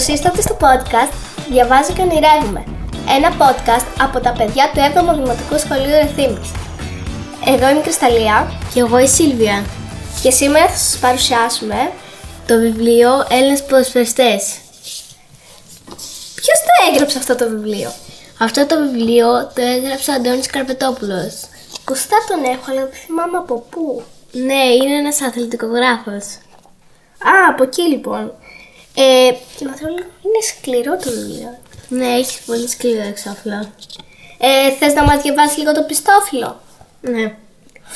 Καλώς ήρθατε στο podcast Διαβάζω και ονειρεύουμε. Ένα podcast από τα παιδιά του 7ου Δημοτικού Σχολείου Ευθύμης. Εγώ είμαι η Κρυσταλλία Και εγώ η Σίλβια. και σήμερα θα σας παρουσιάσουμε Το βιβλίο Έλληνες ποδοσφαιριστές. ποιος το έγραψε αυτό το βιβλίο; Αυτό το βιβλίο το έγραψε ο Αντώνης Καρπετόπουλος. Κουστά τον έχω, αλλά δεν θυμάμαι από πού. Ναι, είναι ένας αθλητικογράφος. Α, από εκεί λοιπόν. Ε, και να θέλω, είναι σκληρό το βιβλίο. Ναι, έχεις πολύ σκληρό εξώφυλλο. Ε, θες να μας διαβάσεις λίγο το πιστόφυλλο; Ναι.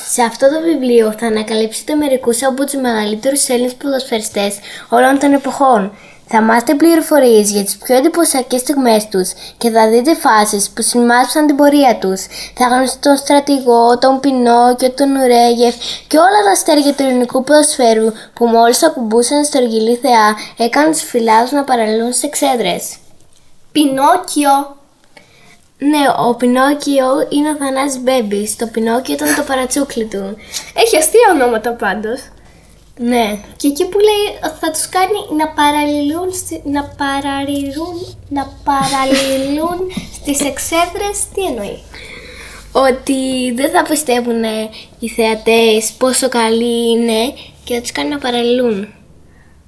Σε αυτό το βιβλίο θα ανακαλύψετε μερικούς από τους μεγαλύτερους Έλληνες ποδοσφαιριστές όλων των εποχών. Θα μάθετε πληροφορίες για τις πιο εντυπωσιακές στιγμές τους και θα δείτε φάσεις που σημάδεψαν την πορεία τους. Θα γνωρίσετε τον στρατηγό, τον Πινόκιο, τον Νουρέγεφ και όλα τα αστέρια του ελληνικού ποδοσφαίρου που μόλις ακουμπούσαν στο οργυλή θεά έκαναν τους φιλάδους να παραλύουν στις εξέδρες. Πινόκιο. Ναι, ο Πινόκιο είναι ο Θανάσης Μπέμπης. Το Πινόκιο ήταν το παρατσούκλι του. Έχει αστεία ονόματα πάντως. Ναι, Και εκεί που λέει ότι θα τους κάνει να παραλληλούν, στη- να παραλυρούν, να παραλληλούν στις εξέδρες, τι εννοεί; ότι δεν θα πιστεύουν οι θεατές πόσο καλοί είναι και θα τους κάνει να παραλύουν.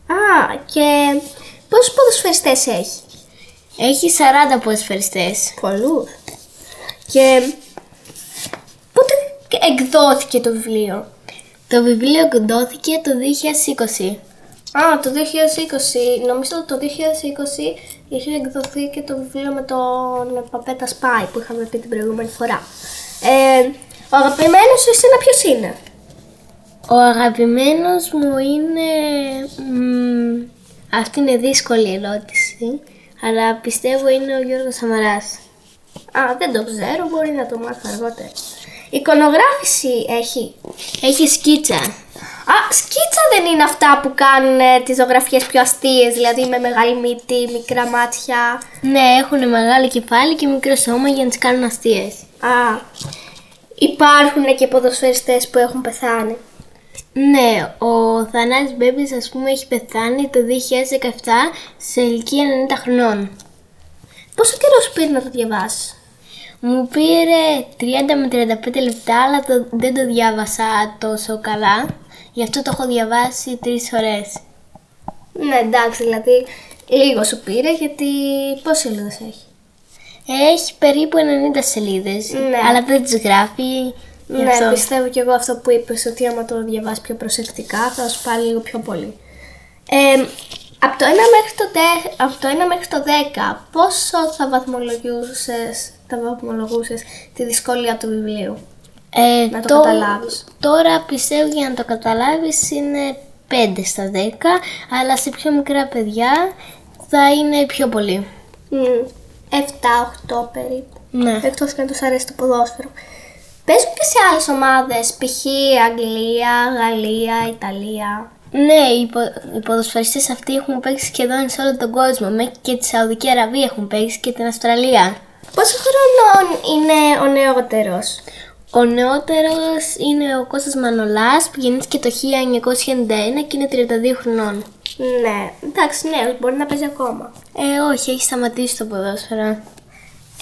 Α, και πόσους ποδοσφαιριστές έχει; Έχει 40 ποδοσφαιριστές. Πολλούς. Και πότε εκδόθηκε το βιβλίο; Το βιβλίο εκδόθηκε το 2020. Α, το 2020. Νομίζω ότι το 2020 είχε εκδοθεί και το βιβλίο με τον Παπέτα Σπάι που είχαμε πει την προηγούμενη φορά. Ε, ο αγαπημένος σου εσένα ποιος είναι; Ο αγαπημένος μου είναι... μ, αυτή είναι δύσκολη ερώτηση, αλλά πιστεύω είναι ο Γιώργος Σαμαράς. Α, δεν το ξέρω, μπορεί να το μάθω αργότερα. Εικονογράφηση έχει. Έχει σκίτσα. Α, σκίτσα δεν είναι αυτά που κάνουν ε, τις ζωγραφιές πιο αστείες, δηλαδή με μεγάλη μύτη, μικρά μάτια. Ναι, έχουν μεγάλο κεφάλι και μικρό σώμα για να τις κάνουν αστείες. Α, υπάρχουν και ποδοσφαιριστές που έχουν πεθάνει. Ναι, ο Θανάσης Μπέμπης ας πούμε έχει πεθάνει το 2017 σε ηλικία 90 χρονών. Πόσο καιρό σου πήρε να το διαβάσεις; Μου πήρε 30 με 35 λεπτά, αλλά το, δεν το διάβασα τόσο καλά. Γι' αυτό το έχω διαβάσει τρεις φορές. Ναι, εντάξει, δηλαδή λίγο σου πήρε γιατί πόσες σελίδες έχει; Έχει περίπου 90 σελίδες, Ναι. αλλά δεν τις γράφει. γι' Ναι, αυτό. πιστεύω και εγώ αυτό που είπες ότι άμα το διαβάσει πιο προσεκτικά θα σου πάρει λίγο πιο πολύ. Ε, από, το 1 μέχρι το 10, από το 1 μέχρι το 10, πόσο θα βαθμολογούσες, θα βαθμολογούσες τη δυσκολία του βιβλίου; Ε, Να το καταλάβεις. Τώρα πιστεύω για να το καταλάβεις είναι 5 στα 10, αλλά σε πιο μικρά παιδιά θα είναι πιο πολύ. 7-8 περίπου. Ναι. Εκτός και αν τους αρέσει το ποδόσφαιρο. Παίζουν και σε άλλες ομάδες, π.χ. Αγγλία, Γαλλία, Ιταλία. Ναι, οι, πο- οι ποδοσφαιριστές αυτοί έχουν παίξει σχεδόν σε όλο τον κόσμο. Μέχρι και τη Σαουδική Αραβία έχουν παίξει και την Αυστραλία. Πόσο χρονών είναι ο νεότερος; Ο νεότερος είναι ο Κώστας Μανολάς που γεννήθηκε το 1991 και είναι 32 χρονών. Ναι, εντάξει, νέος, μπορεί να παίζει ακόμα. Ε, όχι, έχει σταματήσει το ποδόσφαιρο.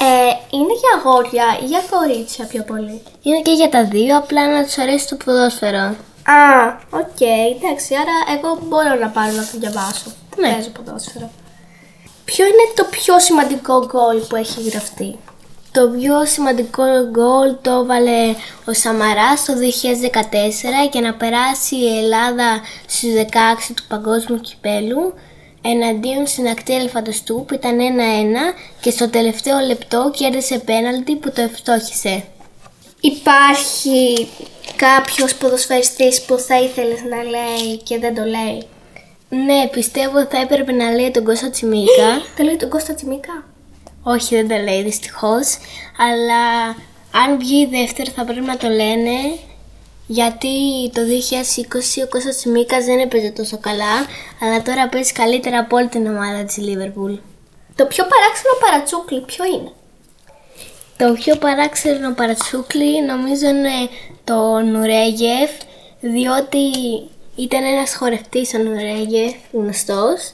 Ε, είναι για αγόρια ή για κορίτσια πιο πολύ; Είναι και για τα δύο, απλά να τους αρέσει το ποδόσφαιρο. Α, οκ, εντάξει, άρα εγώ μπορώ να πάρω να το διαβάσω. Ναι. Παίζω ποδόσφαιρο. Ποιο είναι το πιο σημαντικό γκολ που έχει γραφτεί; Το πιο σημαντικό γκολ το έβαλε ο Σαμαράς το 2014 για να περάσει η Ελλάδα στους 16 του Παγκόσμιου Κυπέλου εναντίον στην ακτή Ελφαντοστού που ήταν 1-1 και στο τελευταίο λεπτό κέρδισε πέναλτι που το ευστόχησε. Υπάρχει κάποιος ποδοσφαιριστής που θα ήθελες να λέει και δεν το λέει; Ναι, πιστεύω θα έπρεπε να λέει τον Κώστα Τσιμίκα. Το λέει τον Κώστα Τσιμίκα; Όχι, δεν το λέει δυστυχώς. Αλλά αν βγει δεύτερο θα πρέπει να το λένε. Γιατί το 2020 ο Κώστας Τσιμίκας δεν έπαιζε τόσο καλά. Αλλά τώρα παίζει καλύτερα από όλη την ομάδα της Liverpool. Το πιο παράξενο παρατσούκλι ποιο είναι; Το πιο παράξενο παρατσούκλι νομίζω είναι το Νουρέγεφ. Διότι ήταν ένας χορευτής ο Νουρέγεφ γνωστός.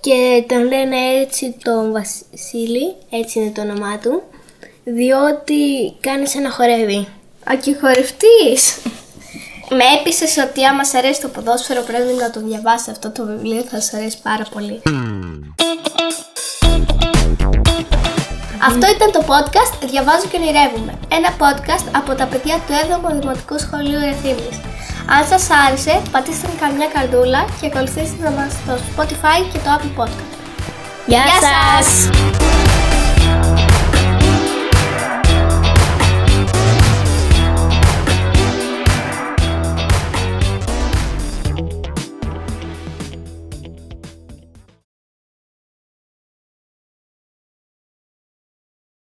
και τον λένε έτσι τον Βασίλη, έτσι είναι το όνομά του, διότι κάνεις σαν να χορεύει. Α, και χορευτής. Με έπεισες ότι άμα σ' αρέσει το ποδόσφαιρο πρέπει να το διαβάσεις αυτό το βιβλίο, θα σ' αρέσει πάρα πολύ. Αυτό ήταν το podcast «Διαβάζω και ονειρεύομαι». Ένα podcast από τα παιδιά του 7ου Δημοτικού Σχολείου Εθήμης. Αν σας άρεσε, πατήστε καμιά καρδούλα και ακολουθήστε μας στο Spotify και το Apple Podcast. Γεια, Γεια σας!